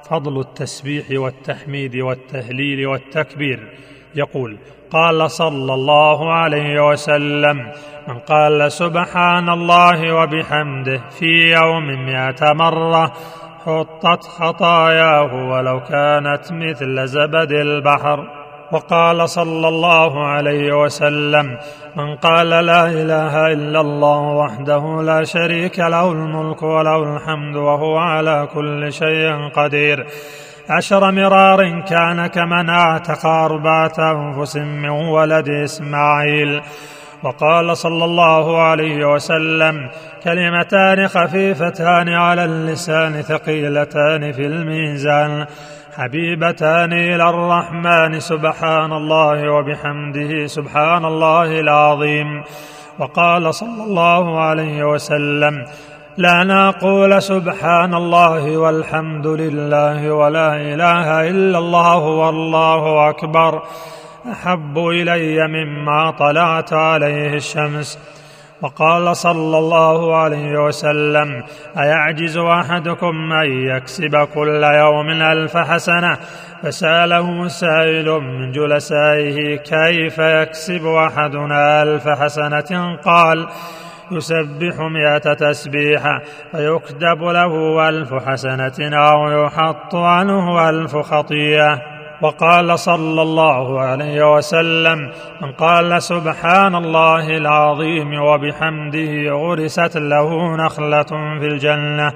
فضل التسبيح والتحميد والتهليل والتكبير. يقول قال صلى الله عليه وسلم من قال سبحان الله وبحمده في يوم مئة مرة حطت خطاياه ولو كانت مثل زبد البحر. وقال صلى الله عليه وسلم من قال لا إله إلا الله وحده لا شريك له الملك وله الحمد وهو على كل شيء قدير. عشر مرار كان كمن اعتق اربعه أنفس من ولد إسماعيل. وقال صلى الله عليه وسلم كلمتان خفيفتان على اللسان ثقيلتان في الميزان. حبيبتان إلى الرحمن سبحان الله وبحمده سبحان الله العظيم. وقال صلى الله عليه وسلم لا نقول سبحان الله والحمد لله ولا إله إلا الله والله أكبر. أحب إلي مما طلعت عليه الشمس. وقال صلى الله عليه وسلم أيعجز أحدكم أن يكسب كل يوم ألف حسنة؟ فسأله سائل من جلسائه كيف يكسب أحدنا ألف حسنة؟ قال يسبح مئة تسبيحة فيكتب له ألف حسنة أو يحط عنه ألف خطيئة. وقال صلى الله عليه وسلم من قال سبحان الله العظيم وبحمده غرست له نخلة في الجنة.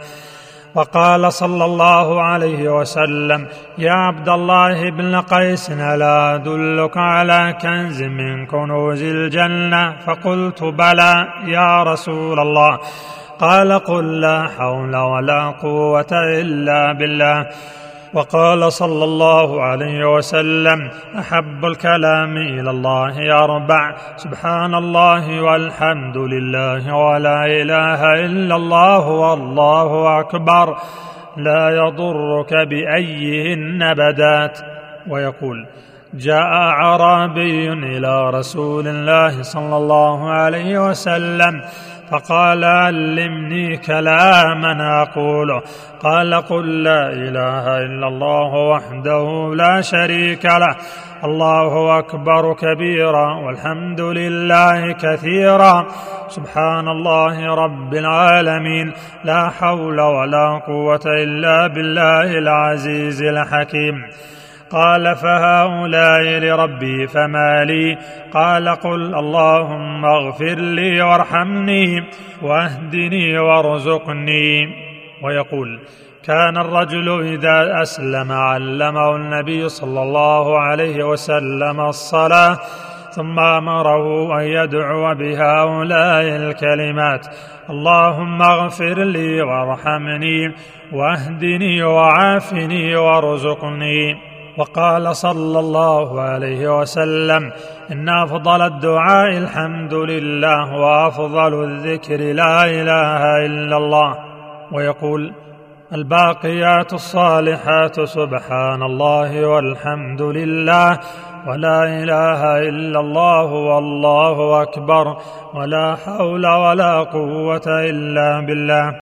وقال صلى الله عليه وسلم يا عبد الله بن قيس ألا أدلك على كنز من كنوز الجنة؟ فقلت بلى يا رسول الله. قال قل لا حول ولا قوة إلا بالله. وقال صلى الله عليه وسلم أحب الكلام إلى الله أربع سبحان الله والحمد لله ولا إله إلا الله والله أكبر. لا يضرك بأيهن بدات ويقول جاء أعرابي إلى رسول الله صلى الله عليه وسلم فقال علمني كلاما اقوله قال قل لا إله إلا الله وحده لا شريك له. الله أكبر كبيرا والحمد لله كثيرا. سبحان الله رب العالمين. لا حول ولا قوة إلا بالله العزيز الحكيم. قال فهؤلاء لربي فما لي؟ قال قل اللهم اغفر لي وارحمني واهدني وارزقني. ويقول كان الرجل إذا أسلم علمه النبي صلى الله عليه وسلم الصلاة ثم أمره أن يدعو بهؤلاء الكلمات. اللهم اغفر لي وارحمني واهدني وعافني وارزقني. وقال صلى الله عليه وسلم إن أفضل الدعاء الحمد لله وأفضل الذكر لا إله إلا الله. ويقول الباقيات الصالحات سبحان الله والحمد لله ولا إله إلا الله والله أكبر ولا حول ولا قوة إلا بالله.